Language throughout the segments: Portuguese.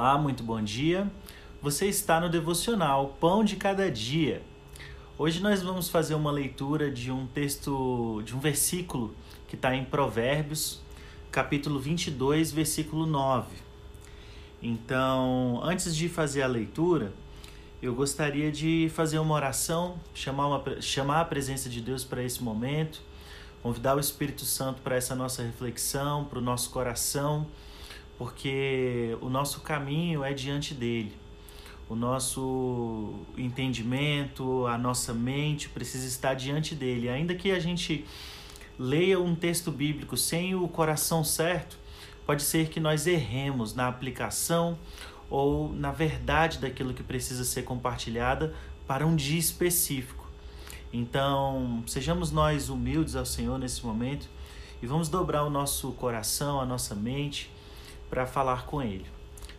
Olá, muito bom dia. Você está no devocional Pão de Cada Dia. Hoje nós vamos fazer uma leitura de um texto, de um versículo que está em Provérbios, capítulo 22, versículo 9. Então, antes de fazer a leitura, eu gostaria de fazer uma oração, chamar, uma, chamar a presença de Deus para esse momento, convidar o Espírito Santo para essa nossa reflexão, para o nosso coração porque o nosso caminho é diante dele. O nosso entendimento, a nossa mente precisa estar diante dele. Ainda que a gente leia um texto bíblico sem o coração certo, pode ser que nós erremos na aplicação ou na verdade daquilo que precisa ser compartilhada para um dia específico. Então, sejamos nós humildes ao Senhor nesse momento e vamos dobrar o nosso coração, a nossa mente para falar com Ele.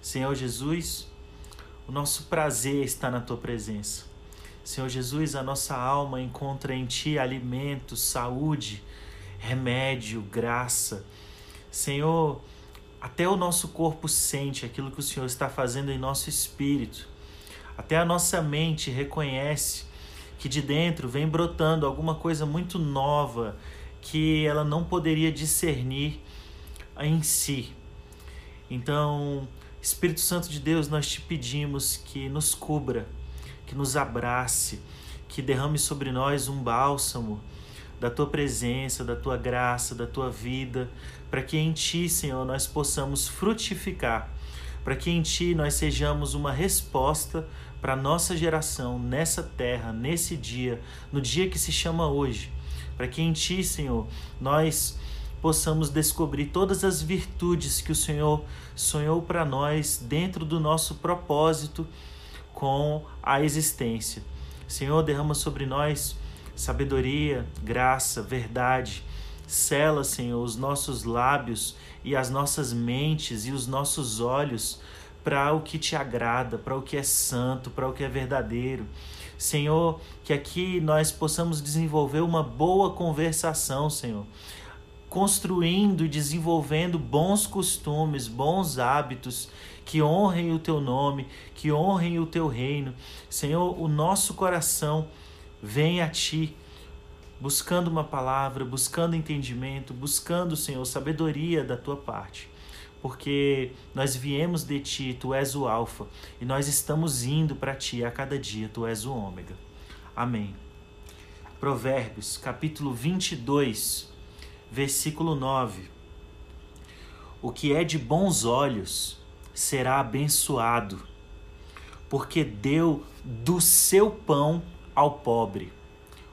Senhor Jesus, o nosso prazer está na Tua presença. Senhor Jesus, a nossa alma encontra em Ti alimento, saúde, remédio, graça. Senhor, até o nosso corpo sente aquilo que o Senhor está fazendo em nosso espírito. Até a nossa mente reconhece que de dentro vem brotando alguma coisa muito nova que ela não poderia discernir em si. Então, Espírito Santo de Deus, nós te pedimos que nos cubra, que nos abrace, que derrame sobre nós um bálsamo da tua presença, da tua graça, da tua vida, para que em ti, Senhor, nós possamos frutificar, para que em ti nós sejamos uma resposta para nossa geração nessa terra, nesse dia, no dia que se chama hoje, para que em ti, Senhor, nós possamos descobrir todas as virtudes que o Senhor sonhou para nós dentro do nosso propósito com a existência. Senhor, derrama sobre nós sabedoria, graça, verdade. Sela, Senhor, os nossos lábios e as nossas mentes e os nossos olhos para o que te agrada, para o que é santo, para o que é verdadeiro. Senhor, que aqui nós possamos desenvolver uma boa conversação, Senhor construindo e desenvolvendo bons costumes, bons hábitos que honrem o teu nome, que honrem o teu reino. Senhor, o nosso coração vem a ti, buscando uma palavra, buscando entendimento, buscando, Senhor, sabedoria da tua parte. Porque nós viemos de ti, tu és o Alfa, e nós estamos indo para ti a cada dia, tu és o Ômega. Amém. Provérbios, capítulo 22, versículo 9. O que é de bons olhos será abençoado, porque deu do seu pão ao pobre.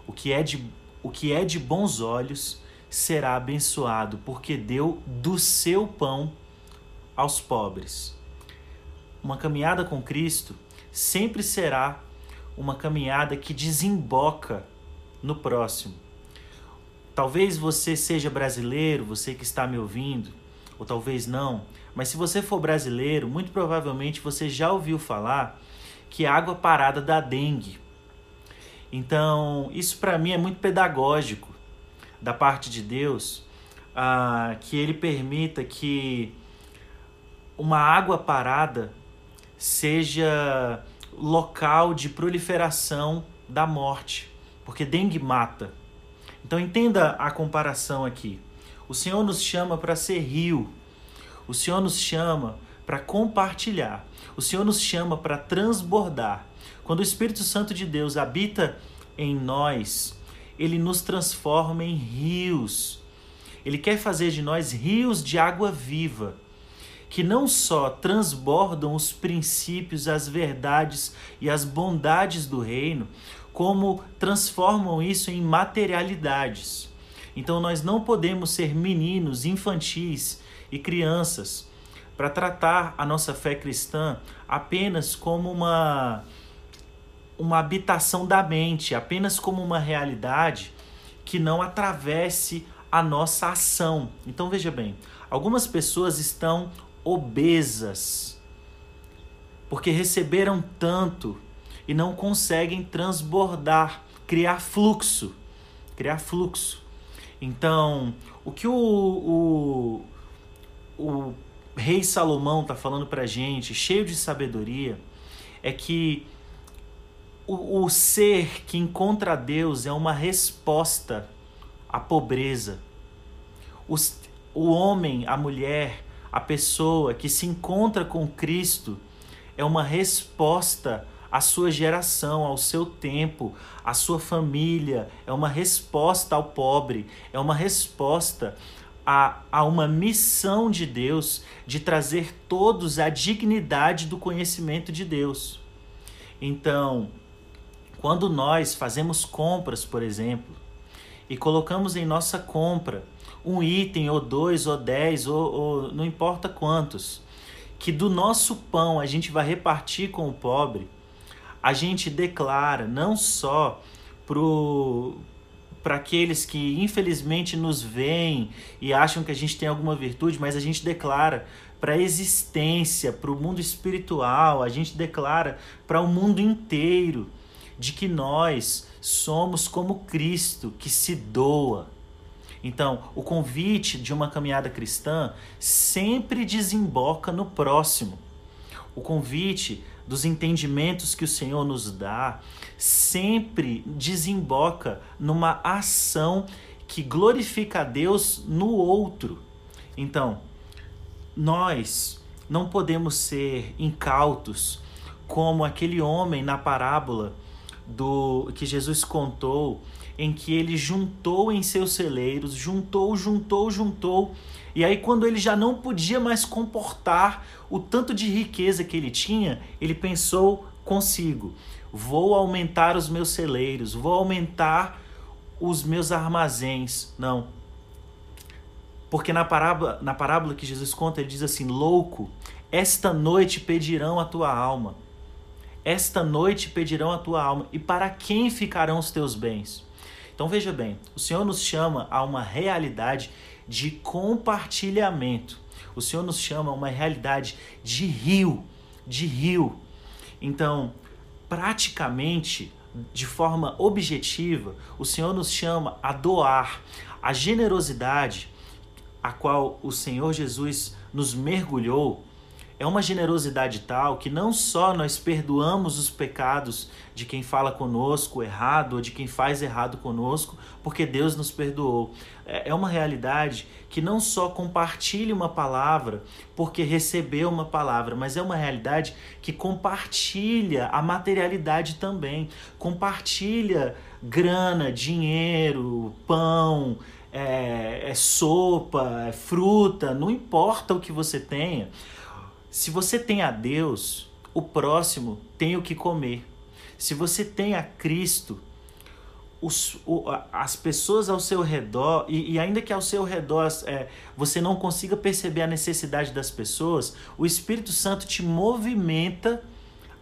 O que é de, o que é de bons olhos será abençoado, porque deu do seu pão aos pobres. Uma caminhada com Cristo sempre será uma caminhada que desemboca no próximo Talvez você seja brasileiro, você que está me ouvindo, ou talvez não, mas se você for brasileiro, muito provavelmente você já ouviu falar que água parada dá dengue. Então, isso para mim é muito pedagógico da parte de Deus, ah, que Ele permita que uma água parada seja local de proliferação da morte, porque dengue mata. Então entenda a comparação aqui. O Senhor nos chama para ser rio. O Senhor nos chama para compartilhar. O Senhor nos chama para transbordar. Quando o Espírito Santo de Deus habita em nós, ele nos transforma em rios. Ele quer fazer de nós rios de água viva, que não só transbordam os princípios, as verdades e as bondades do reino, como transformam isso em materialidades. Então nós não podemos ser meninos infantis e crianças para tratar a nossa fé cristã apenas como uma uma habitação da mente, apenas como uma realidade que não atravesse a nossa ação. Então veja bem, algumas pessoas estão obesas porque receberam tanto e não conseguem transbordar, criar fluxo, criar fluxo. Então, o que o, o, o rei Salomão está falando para gente, cheio de sabedoria, é que o, o ser que encontra Deus é uma resposta à pobreza. Os, o homem, a mulher, a pessoa que se encontra com Cristo é uma resposta à sua geração, ao seu tempo, à sua família, é uma resposta ao pobre, é uma resposta a, a uma missão de Deus de trazer todos à dignidade do conhecimento de Deus. Então, quando nós fazemos compras, por exemplo, e colocamos em nossa compra um item, ou dois, ou dez, ou, ou não importa quantos, que do nosso pão a gente vai repartir com o pobre, a gente declara não só para aqueles que infelizmente nos veem e acham que a gente tem alguma virtude, mas a gente declara para a existência, para o mundo espiritual, a gente declara para o mundo inteiro de que nós somos como Cristo que se doa. Então, o convite de uma caminhada cristã sempre desemboca no próximo. O convite dos entendimentos que o Senhor nos dá sempre desemboca numa ação que glorifica a Deus no outro. Então, nós não podemos ser incautos como aquele homem na parábola do que Jesus contou, em que ele juntou em seus celeiros, juntou, juntou, juntou, e aí quando ele já não podia mais comportar o tanto de riqueza que ele tinha, ele pensou consigo: vou aumentar os meus celeiros, vou aumentar os meus armazéns. Não. Porque na parábola, na parábola que Jesus conta, ele diz assim: Louco, esta noite pedirão a tua alma esta noite pedirão a tua alma, e para quem ficarão os teus bens? Então veja bem, o Senhor nos chama a uma realidade de compartilhamento. O Senhor nos chama a uma realidade de rio, de rio. Então, praticamente, de forma objetiva, o Senhor nos chama a doar a generosidade a qual o Senhor Jesus nos mergulhou é uma generosidade tal que não só nós perdoamos os pecados de quem fala conosco errado ou de quem faz errado conosco, porque Deus nos perdoou. É, é uma realidade que não só compartilha uma palavra porque recebeu uma palavra, mas é uma realidade que compartilha a materialidade também. Compartilha grana, dinheiro, pão, é, é sopa, é fruta, não importa o que você tenha se você tem a Deus, o próximo tem o que comer. Se você tem a Cristo, os, o, as pessoas ao seu redor, e, e ainda que ao seu redor é, você não consiga perceber a necessidade das pessoas, o Espírito Santo te movimenta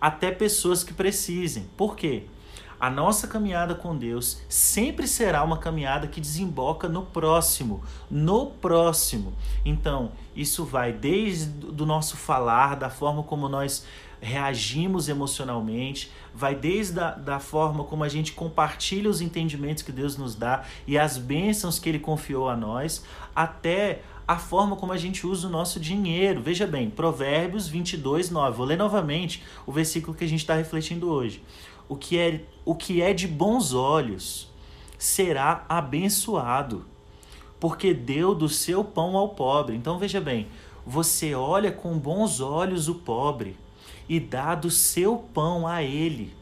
até pessoas que precisem. Por quê? A nossa caminhada com Deus sempre será uma caminhada que desemboca no próximo, no próximo. Então, isso vai desde do nosso falar, da forma como nós reagimos emocionalmente, vai desde a da forma como a gente compartilha os entendimentos que Deus nos dá e as bênçãos que Ele confiou a nós, até a forma como a gente usa o nosso dinheiro. Veja bem, Provérbios 22, 9. Vou ler novamente o versículo que a gente está refletindo hoje o que é, o que é de bons olhos será abençoado, porque deu do seu pão ao pobre. Então veja bem, você olha com bons olhos o pobre e dá do seu pão a ele.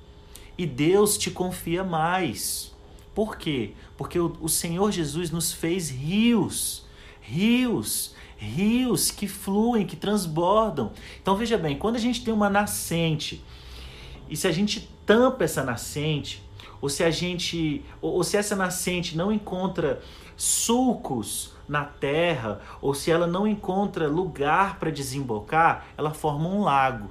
E Deus te confia mais. Por quê? Porque o, o Senhor Jesus nos fez rios, rios, rios que fluem, que transbordam. Então veja bem, quando a gente tem uma nascente e se a gente tampa essa nascente, ou se a gente, ou, se essa nascente não encontra sulcos na terra, ou se ela não encontra lugar para desembocar, ela forma um lago.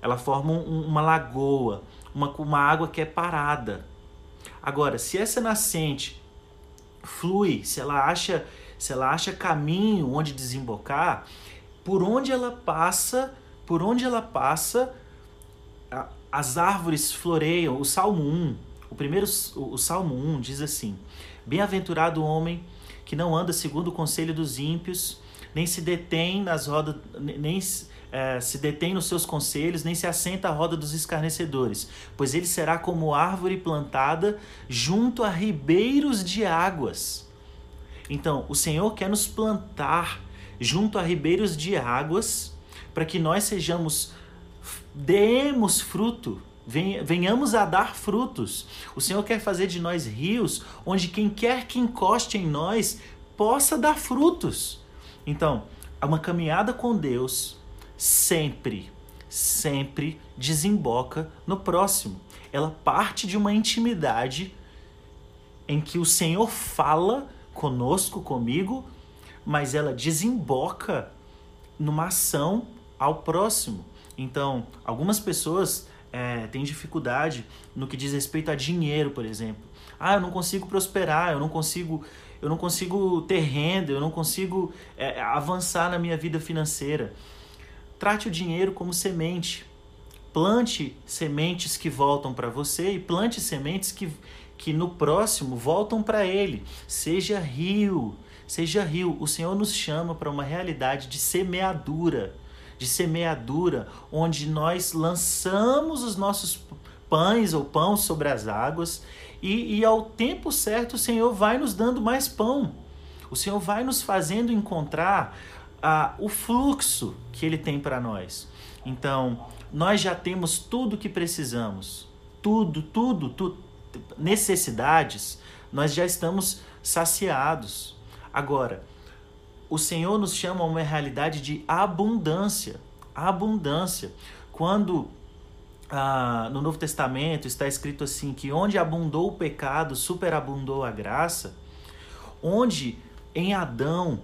Ela forma um, uma lagoa, uma, uma água que é parada. Agora, se essa nascente flui, se ela acha, se ela acha caminho onde desembocar, por onde ela passa, por onde ela passa, as árvores floreiam. O Salmo 1, o primeiro o Salmo 1 diz assim: Bem-aventurado o homem que não anda segundo o conselho dos ímpios, nem se detém nas rodas, nem é, se detém nos seus conselhos, nem se assenta à roda dos escarnecedores, pois ele será como árvore plantada junto a ribeiros de águas. Então, o Senhor quer nos plantar junto a ribeiros de águas, para que nós sejamos, demos fruto, venhamos a dar frutos. O Senhor quer fazer de nós rios, onde quem quer que encoste em nós possa dar frutos. Então, uma caminhada com Deus sempre, sempre desemboca no próximo. Ela parte de uma intimidade em que o Senhor fala conosco, comigo, mas ela desemboca numa ação ao próximo. Então, algumas pessoas é, têm dificuldade no que diz respeito a dinheiro, por exemplo. Ah, eu não consigo prosperar, eu não consigo, eu não consigo ter renda, eu não consigo é, avançar na minha vida financeira. Trate o dinheiro como semente. Plante sementes que voltam para você e plante sementes que, que no próximo voltam para ele. Seja rio, seja rio. O Senhor nos chama para uma realidade de semeadura, de semeadura, onde nós lançamos os nossos pães ou pão sobre as águas e, e ao tempo certo o Senhor vai nos dando mais pão. O Senhor vai nos fazendo encontrar ah, o fluxo que Ele tem para nós. Então, nós já temos tudo o que precisamos. Tudo, tudo, tudo. Necessidades, nós já estamos saciados. Agora, o Senhor nos chama a uma realidade de abundância. Abundância. Quando ah, no Novo Testamento está escrito assim: que onde abundou o pecado, superabundou a graça. Onde em Adão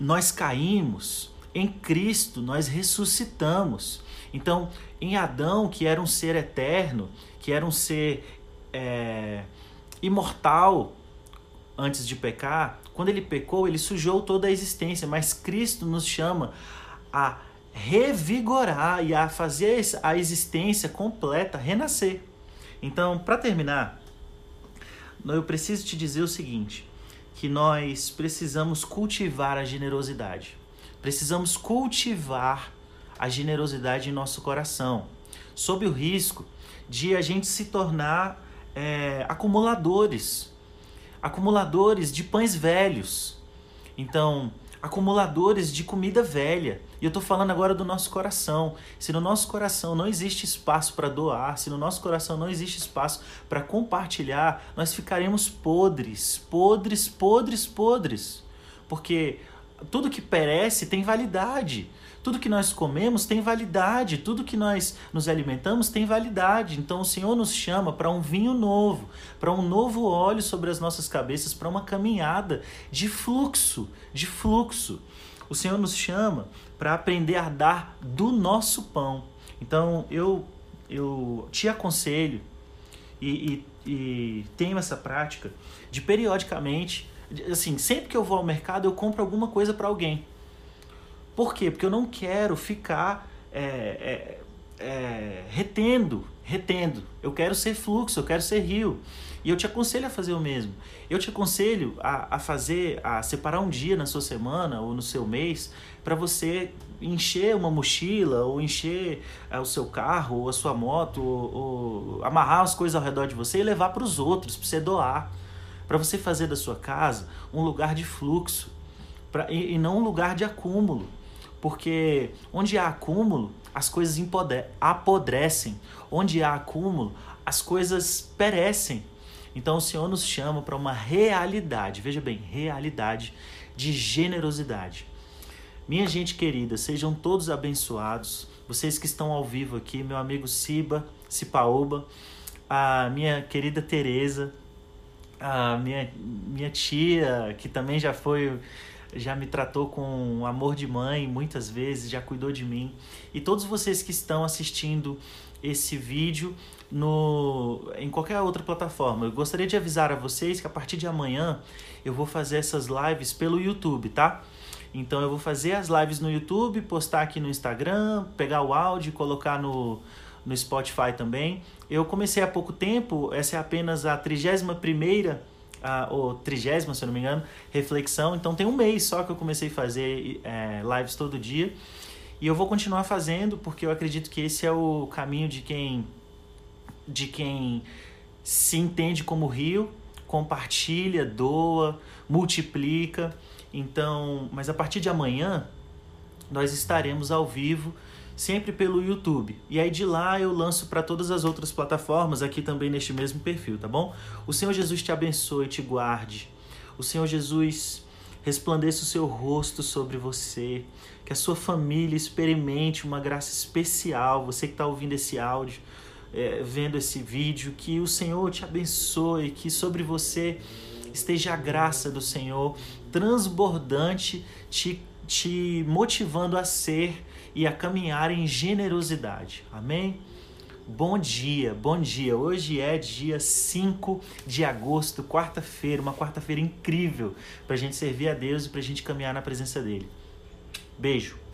nós caímos, em Cristo nós ressuscitamos. Então, em Adão, que era um ser eterno, que era um ser é, imortal antes de pecar, quando ele pecou, ele sujou toda a existência, mas Cristo nos chama a revigorar e a fazer a existência completa renascer. Então, para terminar, eu preciso te dizer o seguinte: que nós precisamos cultivar a generosidade. Precisamos cultivar a generosidade em nosso coração, sob o risco de a gente se tornar é, acumuladores acumuladores de pães velhos. Então, acumuladores de comida velha. E eu estou falando agora do nosso coração. Se no nosso coração não existe espaço para doar, se no nosso coração não existe espaço para compartilhar, nós ficaremos podres, podres, podres, podres. Porque tudo que perece tem validade. Tudo que nós comemos tem validade, tudo que nós nos alimentamos tem validade. Então o Senhor nos chama para um vinho novo, para um novo óleo sobre as nossas cabeças, para uma caminhada de fluxo, de fluxo. O Senhor nos chama para aprender a dar do nosso pão. Então eu eu te aconselho e, e, e tenho essa prática de periodicamente, assim, sempre que eu vou ao mercado eu compro alguma coisa para alguém. Por quê? Porque eu não quero ficar é, é, é, retendo, retendo. Eu quero ser fluxo, eu quero ser rio. E eu te aconselho a fazer o mesmo. Eu te aconselho a, a fazer, a separar um dia na sua semana ou no seu mês para você encher uma mochila ou encher é, o seu carro ou a sua moto ou, ou amarrar as coisas ao redor de você e levar para os outros, para você doar. Para você fazer da sua casa um lugar de fluxo pra, e, e não um lugar de acúmulo. Porque onde há acúmulo, as coisas apodrecem. Onde há acúmulo, as coisas perecem. Então o Senhor nos chama para uma realidade, veja bem, realidade de generosidade. Minha gente querida, sejam todos abençoados. Vocês que estão ao vivo aqui, meu amigo Siba, Cipaoba, a minha querida Teresa, a minha, minha tia, que também já foi já me tratou com amor de mãe muitas vezes, já cuidou de mim. E todos vocês que estão assistindo esse vídeo no em qualquer outra plataforma. Eu gostaria de avisar a vocês que a partir de amanhã eu vou fazer essas lives pelo YouTube, tá? Então eu vou fazer as lives no YouTube, postar aqui no Instagram, pegar o áudio e colocar no, no Spotify também. Eu comecei há pouco tempo, essa é apenas a 31 primeira a ou trigésima, se eu não me engano, reflexão. Então tem um mês só que eu comecei a fazer é, lives todo dia. E eu vou continuar fazendo porque eu acredito que esse é o caminho de quem de quem se entende como rio, compartilha, doa, multiplica. Então, mas a partir de amanhã nós estaremos ao vivo sempre pelo YouTube. E aí de lá eu lanço para todas as outras plataformas aqui também neste mesmo perfil, tá bom? O Senhor Jesus te abençoe te guarde. O Senhor Jesus resplandeça o seu rosto sobre você, que a sua família experimente uma graça especial. Você que está ouvindo esse áudio, é, vendo esse vídeo, que o Senhor te abençoe, que sobre você esteja a graça do Senhor transbordante, te, te motivando a ser e a caminhar em generosidade. Amém? Bom dia, bom dia. Hoje é dia 5 de agosto, quarta-feira, uma quarta-feira incrível para a gente servir a Deus e para a gente caminhar na presença dEle. Beijo.